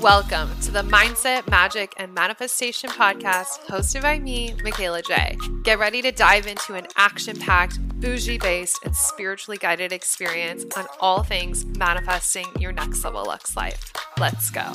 Welcome to the Mindset, Magic, and Manifestation podcast hosted by me, Mikayla Jai. Get ready to dive into an action packed, bougie based, and spiritually guided experience on all things manifesting your next level Lux life. Let's go.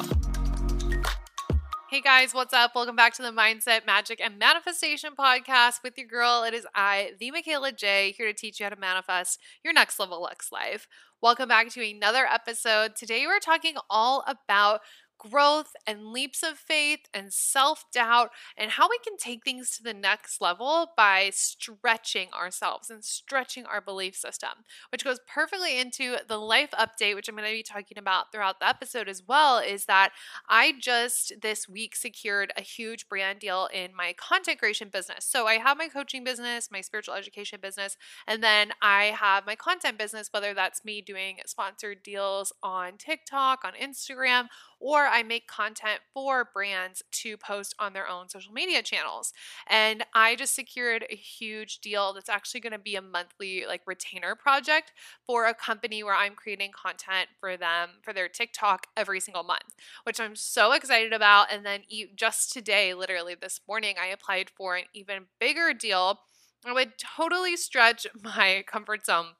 Hey guys, what's up? Welcome back to the Mindset, Magic, and Manifestation podcast with your girl. It is I, the Mikayla Jai, here to teach you how to manifest your next level Lux life. Welcome back to another episode. Today we're talking all about growth and leaps of faith and self doubt, and how we can take things to the next level by stretching ourselves and stretching our belief system, which goes perfectly into the life update, which I'm going to be talking about throughout the episode as well. Is that I just this week secured a huge brand deal in my content creation business. So I have my coaching business, my spiritual education business, and then I have my content business, whether that's me doing sponsored deals on TikTok, on Instagram, or I make content for brands to post on their own social media channels. And I just secured a huge deal that's actually going to be a monthly like retainer project for a company where I'm creating content for them for their TikTok every single month, which I'm so excited about. And then just today, literally this morning, I applied for an even bigger deal. I would totally stretch my comfort zone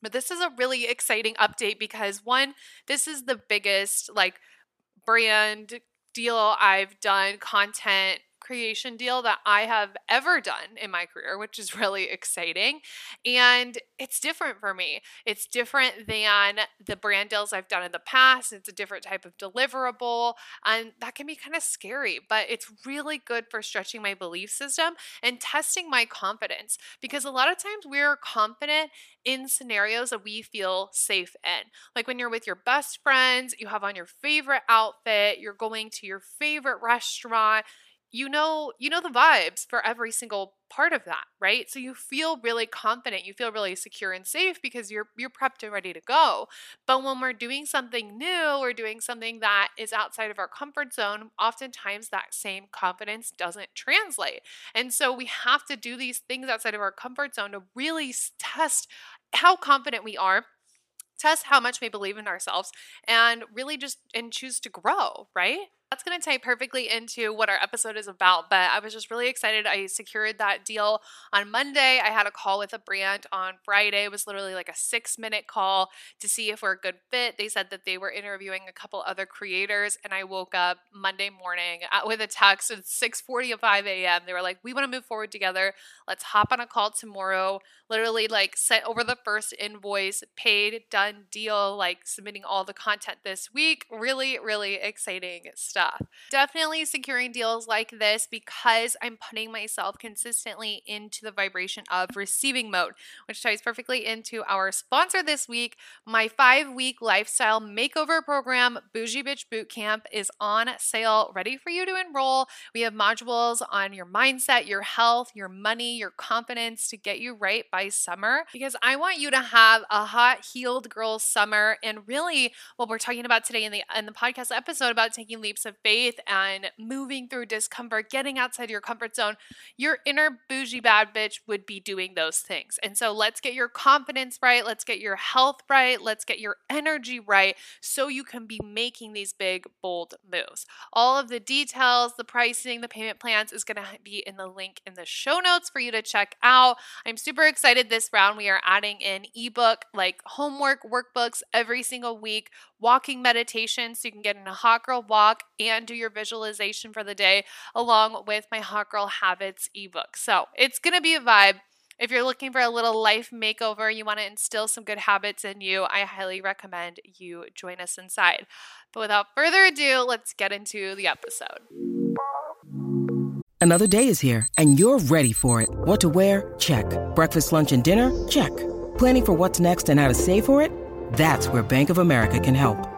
but this is a really exciting update because one, this is the biggest like brand deal. I've done, content creation deal that I have ever done in my career, which is really exciting. And it's different for me. It's different than the brand deals I've done in the past. It's a different type of deliverable. And that can be kind of scary, but it's really good for stretching my belief system and testing my confidence because a lot of times we're confident in scenarios that we feel safe in. Like when you're with your best friends, you have on your favorite outfit, you're going to your favorite restaurant you know you know the vibes for every single part of that right? So you feel really confident you feel really secure and safe because you're you're prepped and ready to go. But when we're doing something new or doing something that is outside of our comfort zone oftentimes that same confidence doesn't translate. And so we have to do these things outside of our comfort zone to really test how confident we are test how much we believe in ourselves and really just and choose to grow right that's going to tie perfectly into what our episode is about. But I was just really excited. I secured that deal on Monday. I had a call with a brand on Friday. It was literally like a six minute call to see if we're a good fit. They said that they were interviewing a couple other creators, and I woke up Monday morning uh, with a text at 6:45 a.m. They were like, "We want to move forward together. Let's hop on a call tomorrow." Literally, like sent over the first invoice, paid, done deal. Like submitting all the content this week. Really, really exciting stuff stuff. Definitely securing deals like this because I'm putting myself consistently into the vibration of receiving mode, which ties perfectly into our sponsor this week. My five week lifestyle makeover program, Boujee Bitch Bootcamp, is on sale, ready for you to enroll. We have modules on your mindset, your health, your money, your confidence to get you right by summer because I want you to have a hot, healed girl summer. And really, what we're talking about today in the in the podcast episode about taking leaps of faith and moving through discomfort, getting outside your comfort zone, your inner bougie bad bitch would be doing those things. And so let's get your confidence right. Let's get your health right. Let's get your energy right so you can be making these big, bold moves. All of the details, the pricing, the payment plans is going to be in the link in the show notes for you to check out. I'm super excited this round. We are adding in ebook like homework workbooks every single week walking meditation so you can get in a hot girl walk and do your visualization for the day along with my hot girl habits ebook. So it's going to be a vibe. If you're looking for a little life makeover, you want to instill some good habits in you, I highly recommend you join us inside. But without further ado, let's get into the episode. Another day is here, and you're ready for it. What to wear? Check. Breakfast, lunch, and dinner? Check. Planning for what's next and how to save for it? That's where Bank of America can help.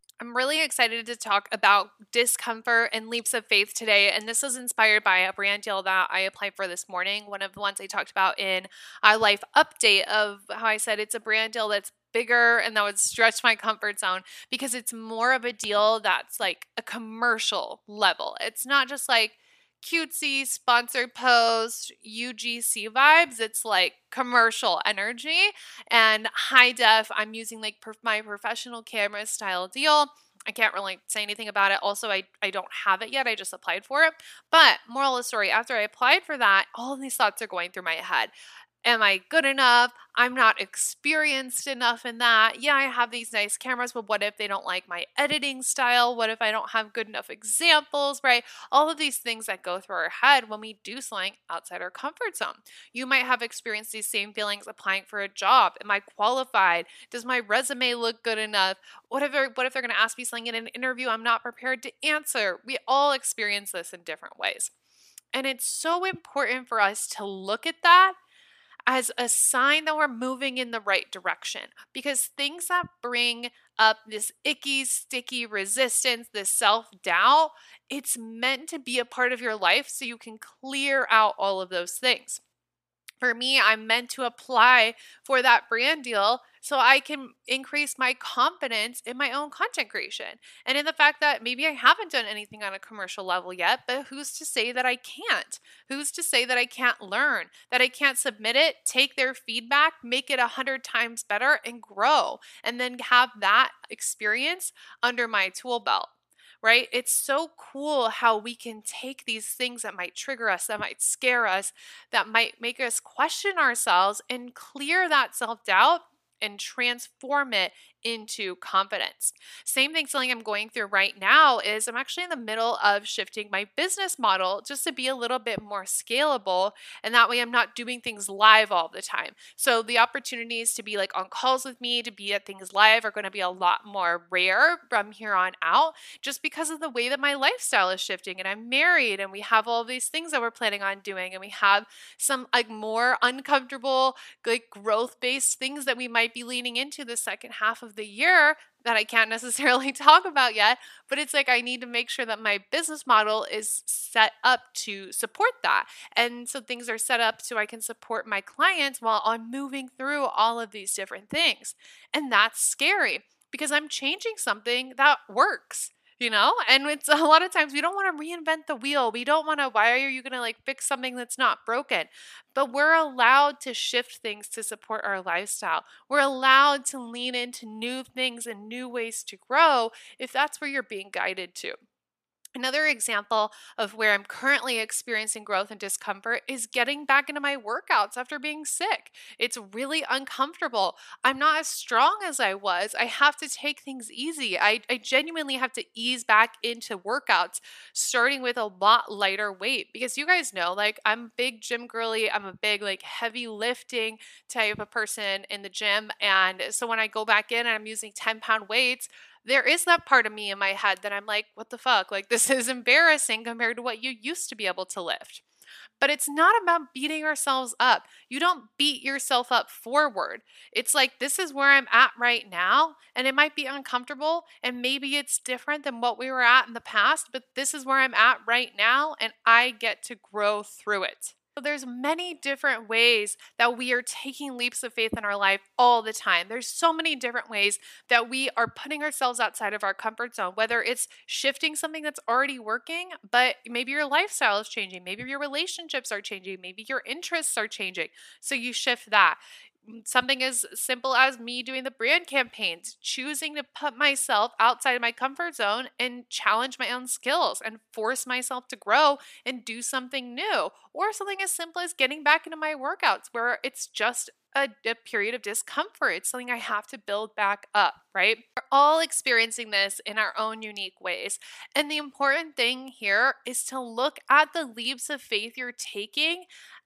I'm really excited to talk about discomfort and leaps of faith today. And this was inspired by a brand deal that I applied for this morning. One of the ones I talked about in a life update of how I said it's a brand deal that's bigger and that would stretch my comfort zone because it's more of a deal that's like a commercial level. It's not just like cutesy sponsored post UGC vibes. It's like commercial energy and high def. I'm using like per- my professional camera style deal. I can't really say anything about it. Also, I, I don't have it yet. I just applied for it. But moral of the story, after I applied for that, all these thoughts are going through my head. Am I good enough? I'm not experienced enough in that. Yeah, I have these nice cameras, but what if they don't like my editing style? What if I don't have good enough examples, right? All of these things that go through our head when we do something outside our comfort zone. You might have experienced these same feelings applying for a job. Am I qualified? Does my resume look good enough? What if what if they're going to ask me something in an interview I'm not prepared to answer? We all experience this in different ways. And it's so important for us to look at that as a sign that we're moving in the right direction because things that bring up this icky, sticky resistance, this self doubt, it's meant to be a part of your life so you can clear out all of those things. For me, I'm meant to apply for that brand deal so I can increase my confidence in my own content creation and in the fact that maybe I haven't done anything on a commercial level yet, but who's to say that I can't? Who's to say that I can't learn, that I can't submit it, take their feedback, make it a hundred times better, and grow, and then have that experience under my tool belt? Right? It's so cool how we can take these things that might trigger us, that might scare us, that might make us question ourselves and clear that self doubt and transform it into confidence. Same thing, something I'm going through right now is I'm actually in the middle of shifting my business model just to be a little bit more scalable. And that way I'm not doing things live all the time. So the opportunities to be like on calls with me, to be at things live are going to be a lot more rare from here on out, just because of the way that my lifestyle is shifting. And I'm married and we have all these things that we're planning on doing. And we have some like more uncomfortable, like growth based things that we might be leaning into the second half of the year that I can't necessarily talk about yet, but it's like I need to make sure that my business model is set up to support that. And so things are set up so I can support my clients while I'm moving through all of these different things. And that's scary because I'm changing something that works you know? And it's a lot of times we don't want to reinvent the wheel. We don't want to why are you going to like fix something that's not broken? But we're allowed to shift things to support our lifestyle. We're allowed to lean into new things and new ways to grow if that's where you're being guided to Another example of where I'm currently experiencing growth and discomfort is getting back into my workouts after being sick. It's really uncomfortable. I'm not as strong as I was. I have to take things easy. I, I genuinely have to ease back into workouts, starting with a lot lighter weight because you guys know, like, I'm big gym girly. I'm a big, like, heavy lifting type of person in the gym. And so when I go back in and I'm using 10 pound weights, there is that part of me in my head that I'm like, what the fuck? Like, this is embarrassing compared to what you used to be able to lift. But it's not about beating ourselves up. You don't beat yourself up forward. It's like, this is where I'm at right now. And it might be uncomfortable. And maybe it's different than what we were at in the past. But this is where I'm at right now. And I get to grow through it. So there's many different ways that we are taking leaps of faith in our life all the time. There's so many different ways that we are putting ourselves outside of our comfort zone, whether it's shifting something that's already working, but maybe your lifestyle is changing, maybe your relationships are changing, maybe your interests are changing. So you shift that something as simple as me doing the brand campaigns, choosing to put myself outside of my comfort zone and challenge my own skills and force myself to grow and do something new, or something as simple as getting back into my workouts where it's just a, a, period of discomfort. It's something I have to build back up, right? We're all experiencing this in our own unique ways. And the important thing here is to look at the leaps of faith you're taking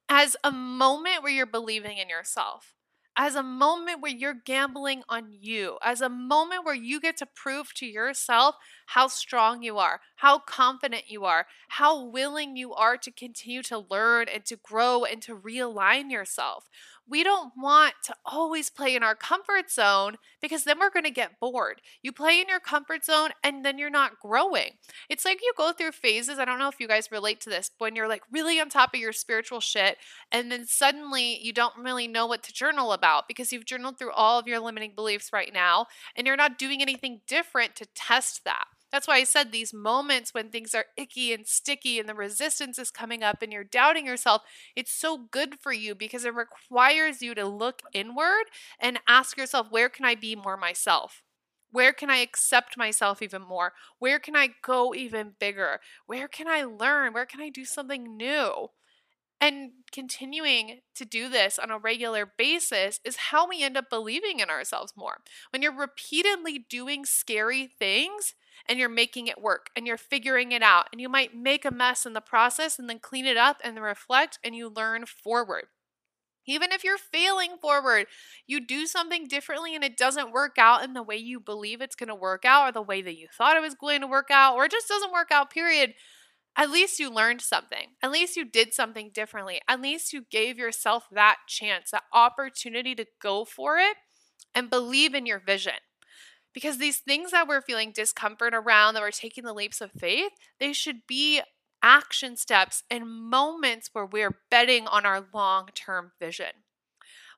as a moment where you're believing in yourself as a moment where you're gambling on you, as a moment where you get to prove to yourself how strong you are, how confident you are, how willing you are to continue to learn and to grow and to realign yourself. We don't want to always play in our comfort zone because then we're going to get bored. You play in your comfort zone and then you're not growing. It's like you go through phases. I don't know if you guys relate to this, when you're like really on top of your spiritual shit and then suddenly you don't really know what to journal about because you've journaled through all of your limiting beliefs right now and you're not doing anything different to test that. That's why I said these moments when things are icky and sticky and the resistance is coming up and you're doubting yourself, it's so good for you because it requires you to look inward and ask yourself, where can I be more myself? Where can I accept myself even more? Where can I go even bigger? Where can I learn? Where can I do something new? And continuing to do this on a regular basis is how we end up believing in ourselves more. When you're repeatedly doing scary things, and you're making it work and you're figuring it out. And you might make a mess in the process and then clean it up and reflect and you learn forward. Even if you're failing forward, you do something differently and it doesn't work out in the way you believe it's going to work out or the way that you thought it was going to work out or it just doesn't work out, period. At least you learned something. At least you did something differently. At least you gave yourself that chance, that opportunity to go for it and believe in your vision. Because these things that we're feeling discomfort around, that we're taking the leaps of faith, they should be action steps and moments where we're betting on our long term vision.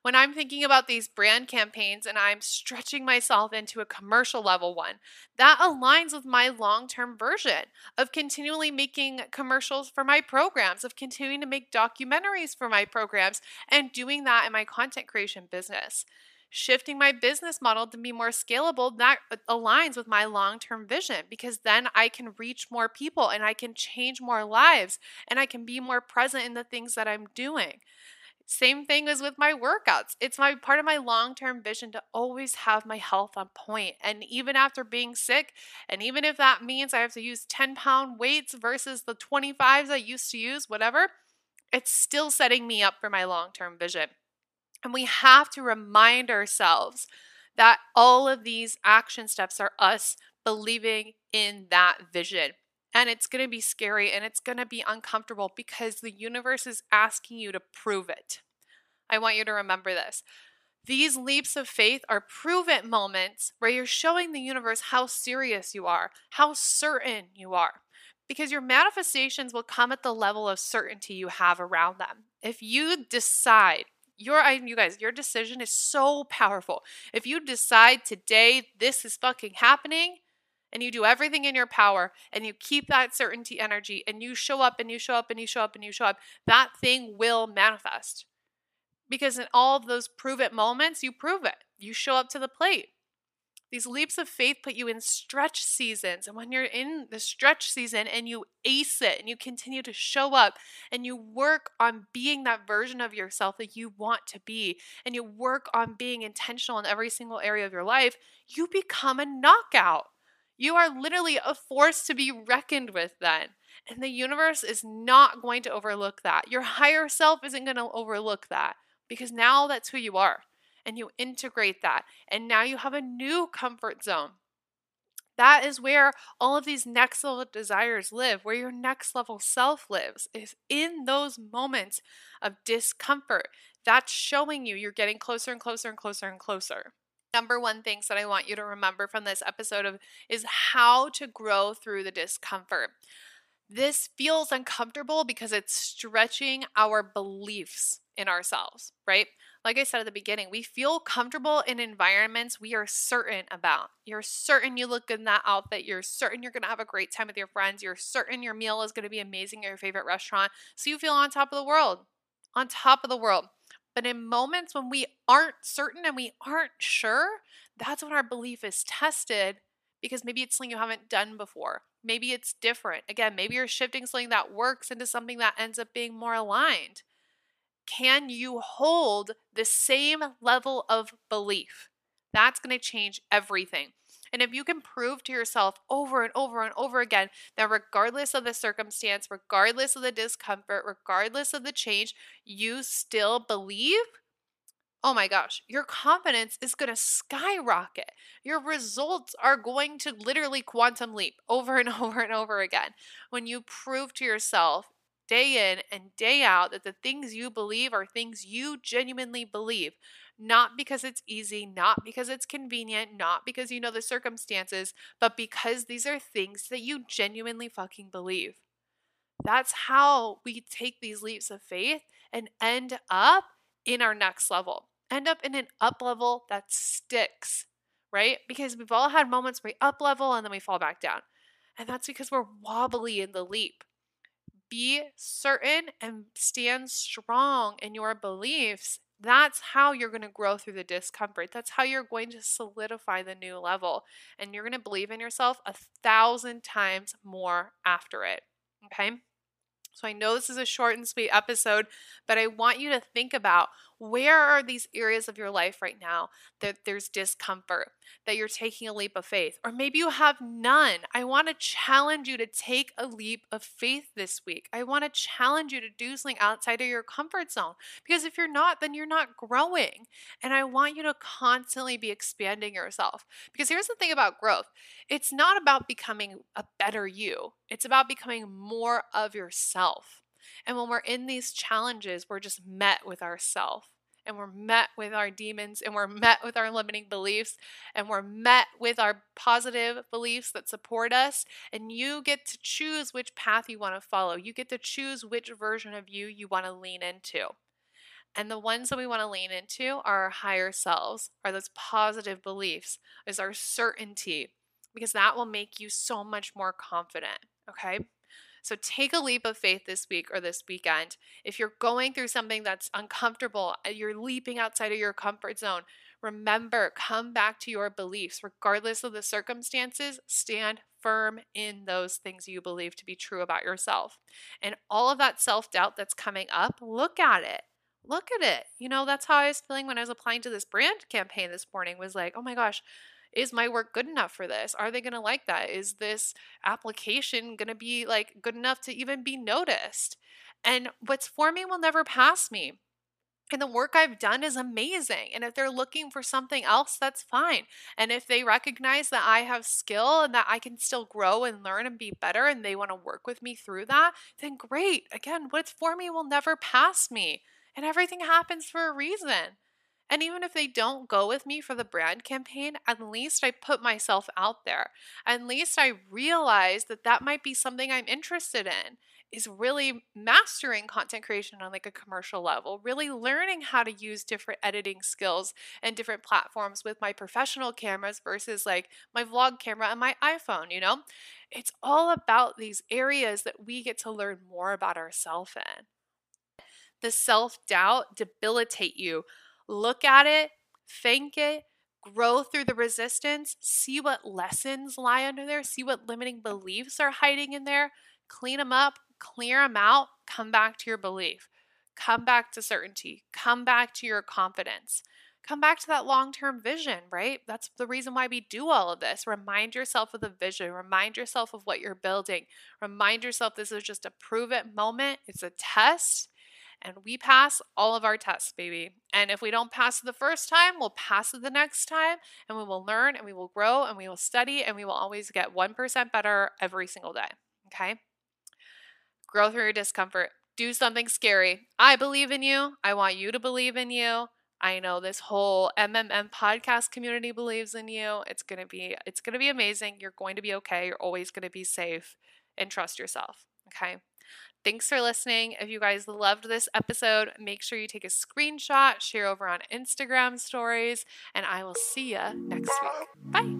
When I'm thinking about these brand campaigns and I'm stretching myself into a commercial level one, that aligns with my long term version of continually making commercials for my programs, of continuing to make documentaries for my programs, and doing that in my content creation business shifting my business model to be more scalable, that aligns with my long term vision because then I can reach more people and I can change more lives and I can be more present in the things that I'm doing. Same thing as with my workouts. It's my part of my long-term vision to always have my health on point. And even after being sick, and even if that means I have to use 10 pound weights versus the 25s I used to use, whatever, it's still setting me up for my long-term vision. And we have to remind ourselves that all of these action steps are us believing in that vision. And it's going to be scary and it's going to be uncomfortable because the universe is asking you to prove it. I want you to remember this. These leaps of faith are prove it moments where you're showing the universe how serious you are, how certain you are. Because your manifestations will come at the level of certainty you have around them. If you decide your you guys your decision is so powerful. If you decide today this is fucking happening and you do everything in your power and you keep that certainty energy and you show up and you show up and you show up and you show up that thing will manifest. Because in all of those prove it moments you prove it. You show up to the plate these leaps of faith put you in stretch seasons. And when you're in the stretch season and you ace it and you continue to show up and you work on being that version of yourself that you want to be, and you work on being intentional in every single area of your life, you become a knockout. You are literally a force to be reckoned with then. And the universe is not going to overlook that. Your higher self isn't going to overlook that because now that's who you are and you integrate that. And now you have a new comfort zone. That is where all of these next level desires live, where your next level self lives, is in those moments of discomfort. That's showing you you're getting closer and closer and closer and closer. Number one things that I want you to remember from this episode of is how to grow through the discomfort. This feels uncomfortable because it's stretching our beliefs in ourselves, right? Like I said at the beginning, we feel comfortable in environments we are certain about. You're certain you look good in that outfit. You're certain you're going to have a great time with your friends. You're certain your meal is going to be amazing at your favorite restaurant. So you feel on top of the world, on top of the world. But in moments when we aren't certain and we aren't sure, that's when our belief is tested because maybe it's something you haven't done before. Maybe it's different. Again, maybe you're shifting something that works into something that ends up being more aligned can you hold the same level of belief? That's going to change everything. And if you can prove to yourself over and over and over again that regardless of the circumstance, regardless of the discomfort, regardless of the change, you still believe, oh my gosh, your confidence is going to skyrocket. Your results are going to literally quantum leap over and over and over again when you prove to yourself day in and day out that the things you believe are things you genuinely believe. Not because it's easy, not because it's convenient, not because you know the circumstances, but because these are things that you genuinely fucking believe. That's how we take these leaps of faith and end up in our next level, end up in an up level that sticks, right? Because we've all had moments where we up level and then we fall back down. And that's because we're wobbly in the leap. Be certain and stand strong in your beliefs. That's how you're going to grow through the discomfort. That's how you're going to solidify the new level. And you're going to believe in yourself a thousand times more after it. Okay. So I know this is a short and sweet episode, but I want you to think about where are these areas of your life right now that there's discomfort, that you're taking a leap of faith, or maybe you have none. I want to challenge you to take a leap of faith this week. I want to challenge you to do something outside of your comfort zone because if you're not, then you're not growing. And I want you to constantly be expanding yourself because here's the thing about growth it's not about becoming a better you, it's about becoming more of yourself. And when we're in these challenges, we're just met with ourself and we're met with our demons and we're met with our limiting beliefs and we're met with our positive beliefs that support us. And you get to choose which path you want to follow. You get to choose which version of you you want to lean into. And the ones that we want to lean into are our higher selves, are those positive beliefs, is our certainty, because that will make you so much more confident. Okay. So take a leap of faith this week or this weekend. If you're going through something that's uncomfortable, uh, you're leaping outside of your comfort zone, remember, come back to your beliefs. Regardless of the circumstances, stand firm in those things you believe to be true about yourself. And all of that self doubt that's coming up, look at it. Look at it. You know, that's how I was feeling when I was applying to this brand campaign this morning was like, oh my gosh, is my work good enough for this? Are they going to like that? Is this application going to be like good enough to even be noticed? And what's for me will never pass me. And the work I've done is amazing. And if they're looking for something else, that's fine. And if they recognize that I have skill and that I can still grow and learn and be better and they want to work with me through that, then great. Again, what's for me will never pass me. And everything happens for a reason. And even if they don't go with me for the brand campaign, at least I put myself out there. At least I realize that that might be something I'm interested in is really mastering content creation on like a commercial level, really learning how to use different editing skills and different platforms with my professional cameras versus like my vlog camera and my iPhone, you know? It's all about these areas that we get to learn more about ourselves in. The self doubt debilitate you look at it, thank it, grow through the resistance, see what lessons lie under there, see what limiting beliefs are hiding in there, clean them up, clear them out, come back to your belief, come back to certainty, come back to your confidence. Come back to that long term vision, right? That's the reason why we do all of this. Remind yourself of the vision, remind yourself of what you're building, remind yourself this is just a prove it moment, it's a test and we pass all of our tests, baby. And if we don't pass the first time, we'll pass it the next time and we will learn and we will grow and we will study and we will always get 1% better every single day. Okay? Grow through your discomfort. Do something scary. I believe in you. I want you to believe in you. I know this whole MMM podcast community believes in you. It's going to be it's going to be amazing. You're going to be okay. You're always going to be safe and trust yourself. Okay? Thanks for listening. If you guys loved this episode, make sure you take a screenshot, share over on Instagram stories, and I will see you next week. Bye.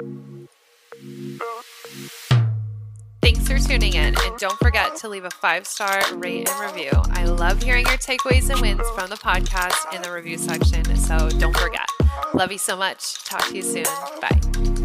Thanks for tuning in, and don't forget to leave a five star rate and review. I love hearing your takeaways and wins from the podcast in the review section, so don't forget. Love you so much. Talk to you soon. Bye.